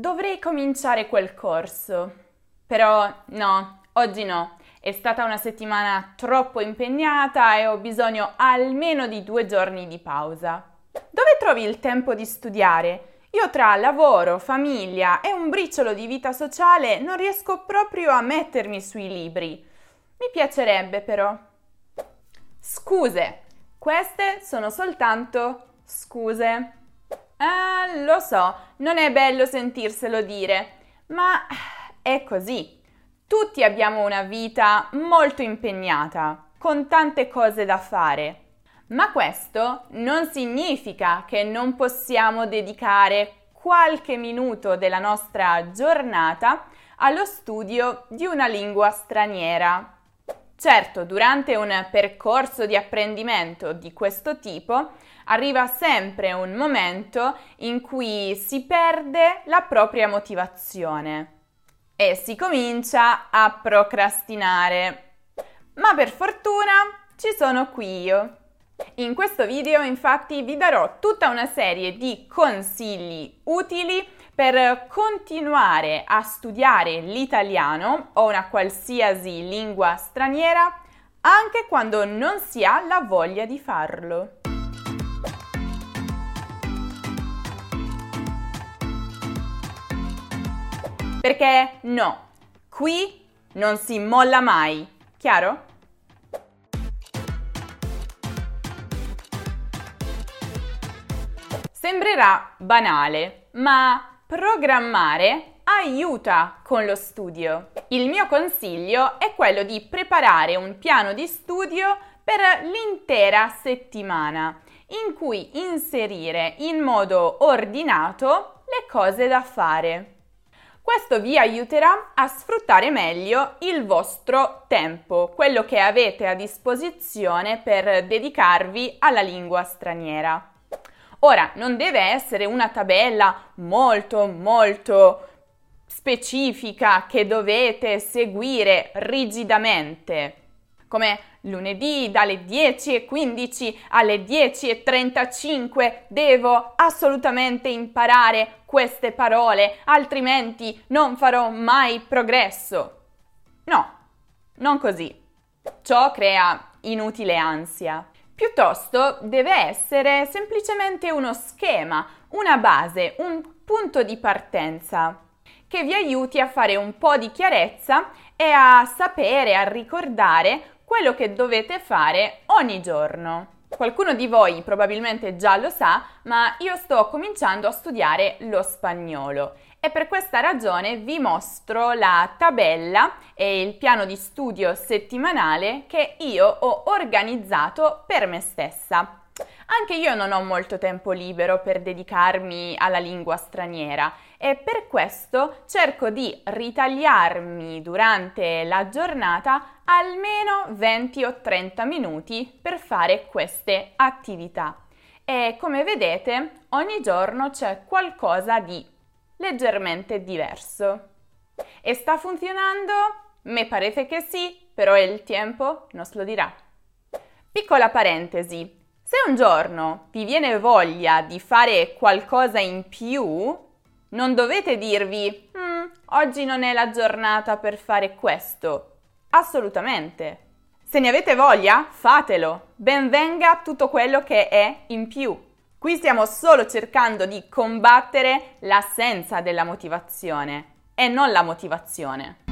Dovrei cominciare quel corso. Però no, oggi no. È stata una settimana troppo impegnata e ho bisogno almeno di due giorni di pausa. Dove trovi il tempo di studiare? Io tra lavoro, famiglia e un briciolo di vita sociale non riesco proprio a mettermi sui libri. Mi piacerebbe però. Scuse, queste sono soltanto scuse. Ah, lo so, non è bello sentirselo dire, ma è così. Tutti abbiamo una vita molto impegnata, con tante cose da fare. Ma questo non significa che non possiamo dedicare qualche minuto della nostra giornata allo studio di una lingua straniera. Certo, durante un percorso di apprendimento di questo tipo arriva sempre un momento in cui si perde la propria motivazione e si comincia a procrastinare. Ma per fortuna ci sono qui io. In questo video infatti vi darò tutta una serie di consigli utili per continuare a studiare l'italiano o una qualsiasi lingua straniera anche quando non si ha la voglia di farlo. Perché no, qui non si molla mai, chiaro? Sembrerà banale, ma programmare aiuta con lo studio. Il mio consiglio è quello di preparare un piano di studio per l'intera settimana, in cui inserire in modo ordinato le cose da fare. Questo vi aiuterà a sfruttare meglio il vostro tempo, quello che avete a disposizione per dedicarvi alla lingua straniera. Ora, non deve essere una tabella molto molto specifica che dovete seguire rigidamente, come lunedì dalle 10.15 alle 10.35 devo assolutamente imparare queste parole, altrimenti non farò mai progresso. No, non così. Ciò crea inutile ansia. Piuttosto deve essere semplicemente uno schema, una base, un punto di partenza che vi aiuti a fare un po' di chiarezza e a sapere, a ricordare quello che dovete fare ogni giorno. Qualcuno di voi probabilmente già lo sa, ma io sto cominciando a studiare lo spagnolo e per questa ragione vi mostro la tabella e il piano di studio settimanale che io ho organizzato per me stessa. Anche io non ho molto tempo libero per dedicarmi alla lingua straniera e per questo cerco di ritagliarmi durante la giornata almeno 20 o 30 minuti per fare queste attività. E come vedete, ogni giorno c'è qualcosa di leggermente diverso. E sta funzionando? Me parece che sì, però il tempo nos lo dirà. Piccola parentesi, se un giorno vi viene voglia di fare qualcosa in più, non dovete dirvi mm, oggi non è la giornata per fare questo. Assolutamente. Se ne avete voglia, fatelo. Benvenga tutto quello che è in più. Qui stiamo solo cercando di combattere l'assenza della motivazione e non la motivazione.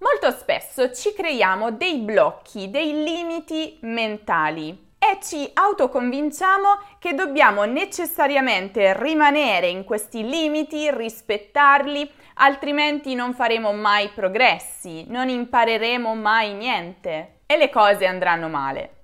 Molto spesso ci creiamo dei blocchi, dei limiti mentali e ci autoconvinciamo che dobbiamo necessariamente rimanere in questi limiti, rispettarli, altrimenti non faremo mai progressi, non impareremo mai niente e le cose andranno male.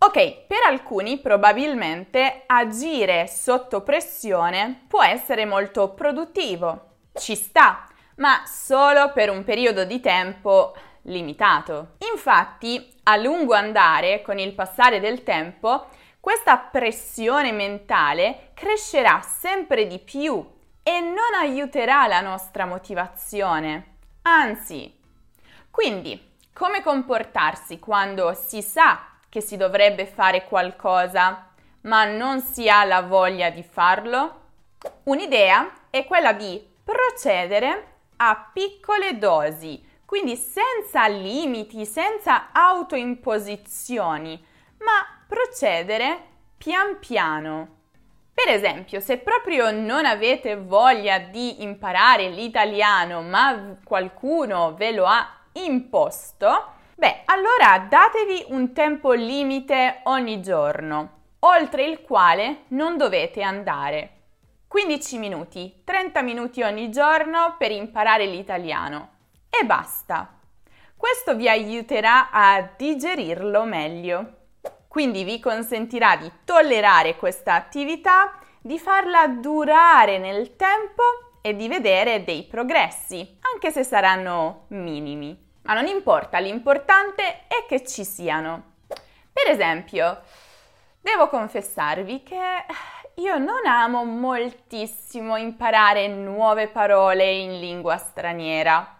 Ok, per alcuni probabilmente agire sotto pressione può essere molto produttivo. Ci sta, ma solo per un periodo di tempo limitato. Infatti, a lungo andare, con il passare del tempo, questa pressione mentale crescerà sempre di più e non aiuterà la nostra motivazione. Anzi, quindi, come comportarsi quando si sa che si dovrebbe fare qualcosa, ma non si ha la voglia di farlo? Un'idea è quella di procedere a piccole dosi, quindi senza limiti, senza autoimposizioni, ma procedere pian piano. Per esempio, se proprio non avete voglia di imparare l'italiano, ma qualcuno ve lo ha imposto, beh, allora datevi un tempo limite ogni giorno, oltre il quale non dovete andare. 15 minuti, 30 minuti ogni giorno per imparare l'italiano e basta. Questo vi aiuterà a digerirlo meglio. Quindi vi consentirà di tollerare questa attività, di farla durare nel tempo e di vedere dei progressi, anche se saranno minimi. Ma non importa, l'importante è che ci siano. Per esempio, devo confessarvi che io non amo moltissimo imparare nuove parole in lingua straniera.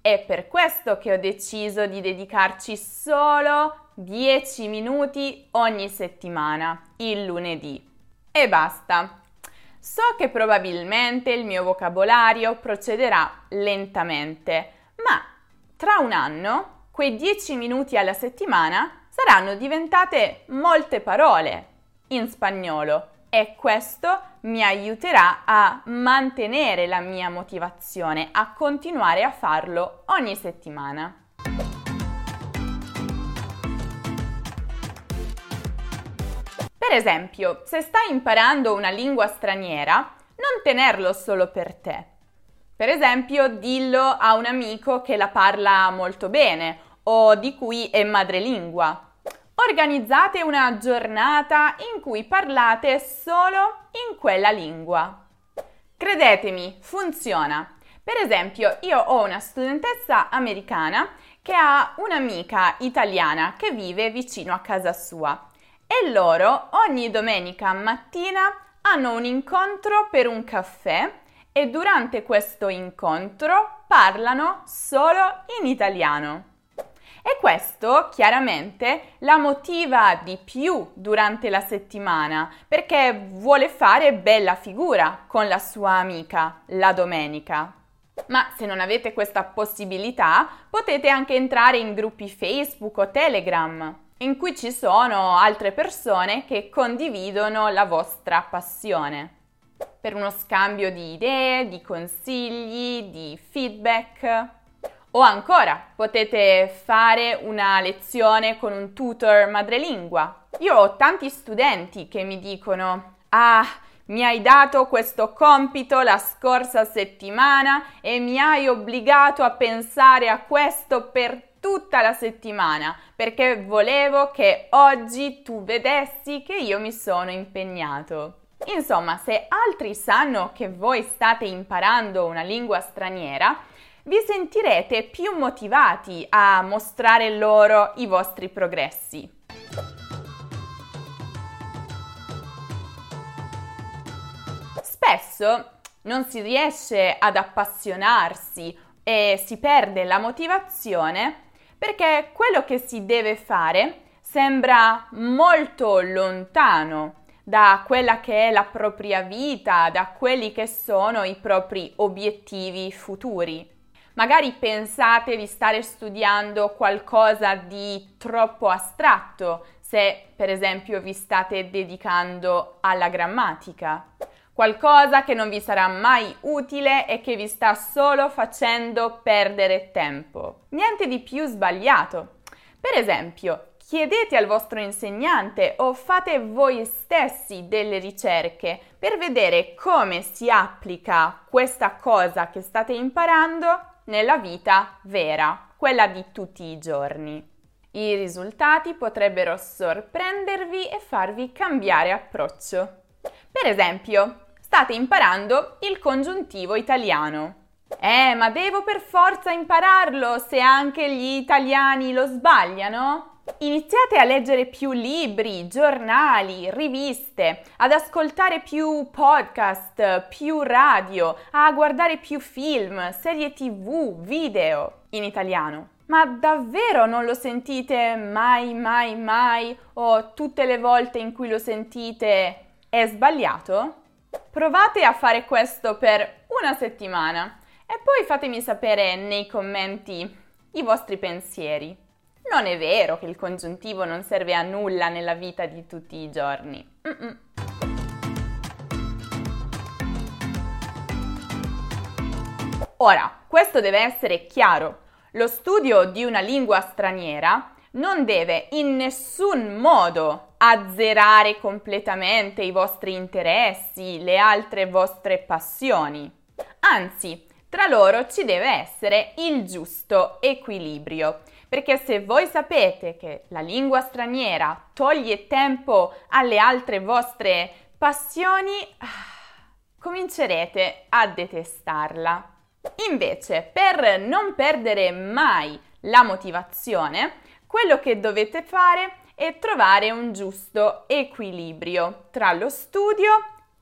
È per questo che ho deciso di dedicarci solo 10 minuti ogni settimana, il lunedì. E basta. So che probabilmente il mio vocabolario procederà lentamente, ma tra un anno quei 10 minuti alla settimana saranno diventate molte parole in spagnolo e questo mi aiuterà a mantenere la mia motivazione, a continuare a farlo ogni settimana. Per esempio, se stai imparando una lingua straniera, non tenerlo solo per te. Per esempio, dillo a un amico che la parla molto bene o di cui è madrelingua. Organizzate una giornata in cui parlate solo in quella lingua. Credetemi, funziona. Per esempio, io ho una studentessa americana che ha un'amica italiana che vive vicino a casa sua e loro ogni domenica mattina hanno un incontro per un caffè e durante questo incontro parlano solo in italiano. E questo chiaramente la motiva di più durante la settimana perché vuole fare bella figura con la sua amica la domenica. Ma se non avete questa possibilità, potete anche entrare in gruppi Facebook o Telegram, in cui ci sono altre persone che condividono la vostra passione. Per uno scambio di idee, di consigli, di feedback. O ancora, potete fare una lezione con un tutor madrelingua. Io ho tanti studenti che mi dicono: Ah, mi hai dato questo compito la scorsa settimana e mi hai obbligato a pensare a questo per tutta la settimana perché volevo che oggi tu vedessi che io mi sono impegnato. Insomma, se altri sanno che voi state imparando una lingua straniera, vi sentirete più motivati a mostrare loro i vostri progressi. Spesso non si riesce ad appassionarsi e si perde la motivazione perché quello che si deve fare sembra molto lontano da quella che è la propria vita, da quelli che sono i propri obiettivi futuri. Magari pensate di stare studiando qualcosa di troppo astratto, se per esempio vi state dedicando alla grammatica. Qualcosa che non vi sarà mai utile e che vi sta solo facendo perdere tempo. Niente di più sbagliato. Per esempio, chiedete al vostro insegnante o fate voi stessi delle ricerche per vedere come si applica questa cosa che state imparando nella vita vera, quella di tutti i giorni. I risultati potrebbero sorprendervi e farvi cambiare approccio. Per esempio, state imparando il congiuntivo italiano. Eh, ma devo per forza impararlo se anche gli italiani lo sbagliano? Iniziate a leggere più libri, giornali, riviste, ad ascoltare più podcast, più radio, a guardare più film, serie tv, video in italiano. Ma davvero non lo sentite mai, mai, mai o tutte le volte in cui lo sentite è sbagliato? Provate a fare questo per una settimana e poi fatemi sapere nei commenti i vostri pensieri. Non è vero che il congiuntivo non serve a nulla nella vita di tutti i giorni. Mm-mm. Ora, questo deve essere chiaro. Lo studio di una lingua straniera non deve in nessun modo azzerare completamente i vostri interessi, le altre vostre passioni. Anzi, tra loro ci deve essere il giusto equilibrio, perché se voi sapete che la lingua straniera toglie tempo alle altre vostre passioni, ah, comincerete a detestarla. Invece, per non perdere mai la motivazione, quello che dovete fare è trovare un giusto equilibrio tra lo studio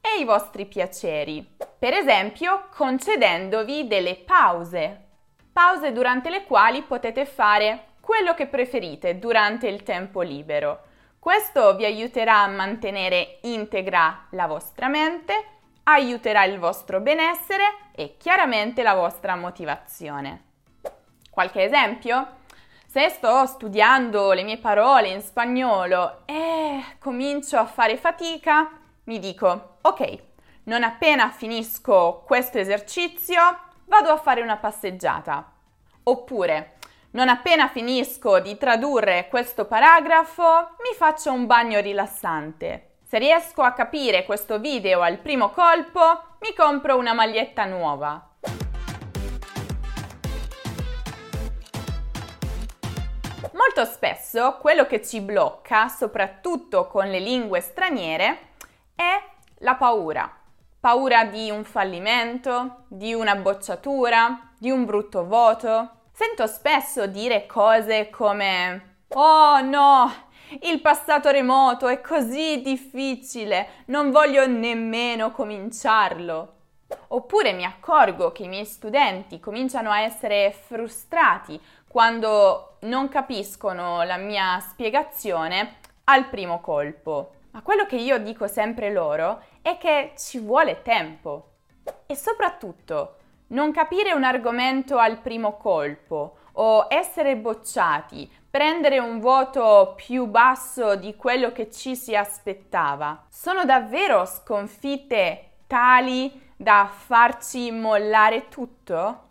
e i vostri piaceri. Per esempio, concedendovi delle pause. Pause durante le quali potete fare quello che preferite durante il tempo libero. Questo vi aiuterà a mantenere integra la vostra mente aiuterà il vostro benessere e chiaramente la vostra motivazione. Qualche esempio? Se sto studiando le mie parole in spagnolo e comincio a fare fatica, mi dico, ok, non appena finisco questo esercizio, vado a fare una passeggiata. Oppure, non appena finisco di tradurre questo paragrafo, mi faccio un bagno rilassante. Se riesco a capire questo video al primo colpo, mi compro una maglietta nuova. Molto spesso quello che ci blocca, soprattutto con le lingue straniere, è la paura. Paura di un fallimento, di una bocciatura, di un brutto voto. Sento spesso dire cose come Oh no, il passato remoto è così difficile, non voglio nemmeno cominciarlo. Oppure mi accorgo che i miei studenti cominciano a essere frustrati quando non capiscono la mia spiegazione al primo colpo. Ma quello che io dico sempre loro è che ci vuole tempo. E soprattutto, non capire un argomento al primo colpo o essere bocciati prendere un voto più basso di quello che ci si aspettava. Sono davvero sconfitte tali da farci mollare tutto?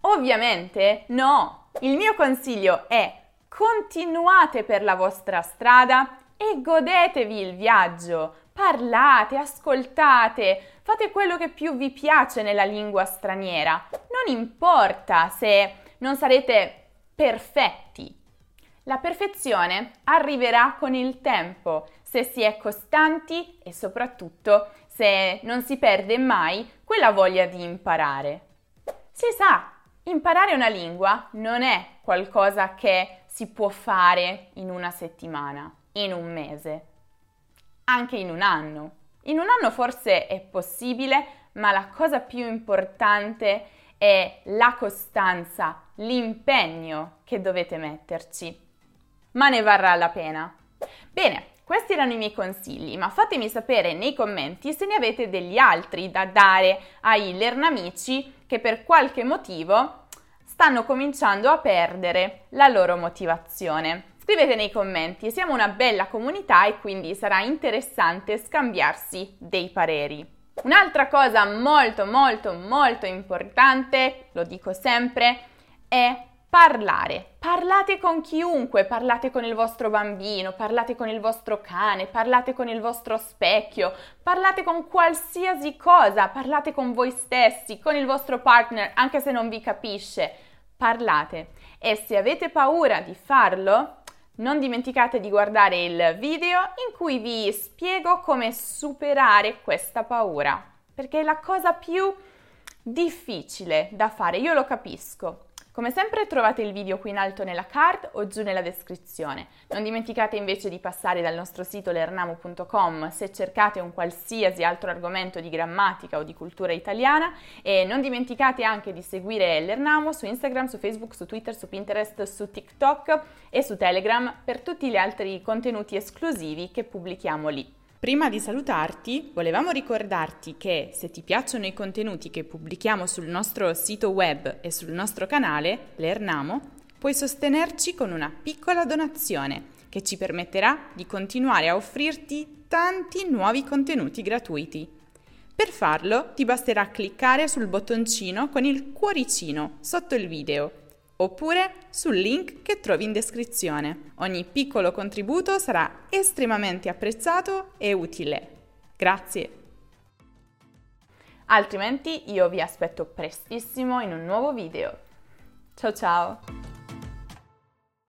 Ovviamente no. Il mio consiglio è continuate per la vostra strada e godetevi il viaggio. Parlate, ascoltate, fate quello che più vi piace nella lingua straniera. Non importa se non sarete perfetti, la perfezione arriverà con il tempo se si è costanti e soprattutto se non si perde mai quella voglia di imparare. Si sa, imparare una lingua non è qualcosa che si può fare in una settimana, in un mese, anche in un anno. In un anno forse è possibile, ma la cosa più importante è la costanza, l'impegno che dovete metterci ma ne varrà la pena. Bene, questi erano i miei consigli, ma fatemi sapere nei commenti se ne avete degli altri da dare ai lernamici che per qualche motivo stanno cominciando a perdere la loro motivazione. Scrivete nei commenti, siamo una bella comunità e quindi sarà interessante scambiarsi dei pareri. Un'altra cosa molto molto molto importante, lo dico sempre, è Parlare. Parlate con chiunque, parlate con il vostro bambino, parlate con il vostro cane, parlate con il vostro specchio, parlate con qualsiasi cosa, parlate con voi stessi, con il vostro partner, anche se non vi capisce. Parlate. E se avete paura di farlo, non dimenticate di guardare il video in cui vi spiego come superare questa paura, perché è la cosa più difficile da fare, io lo capisco Come sempre trovate il video qui in alto nella card o giù nella descrizione. Non dimenticate invece di passare dal nostro sito lernamo.com se cercate un qualsiasi altro argomento di grammatica o di cultura italiana e non dimenticate anche di seguire Lernamo su Instagram, su Facebook, su Twitter, su Pinterest, su TikTok e su Telegram per tutti gli altri contenuti esclusivi che pubblichiamo lì. Prima di salutarti, volevamo ricordarti che se ti piacciono i contenuti che pubblichiamo sul nostro sito web e sul nostro canale, Lernamo, puoi sostenerci con una piccola donazione che ci permetterà di continuare a offrirti tanti nuovi contenuti gratuiti. Per farlo ti basterà cliccare sul bottoncino con il cuoricino sotto il video oppure sul link che trovi in descrizione. Ogni piccolo contributo sarà estremamente apprezzato e utile. Grazie! Altrimenti io vi aspetto prestissimo in un nuovo video. Ciao ciao!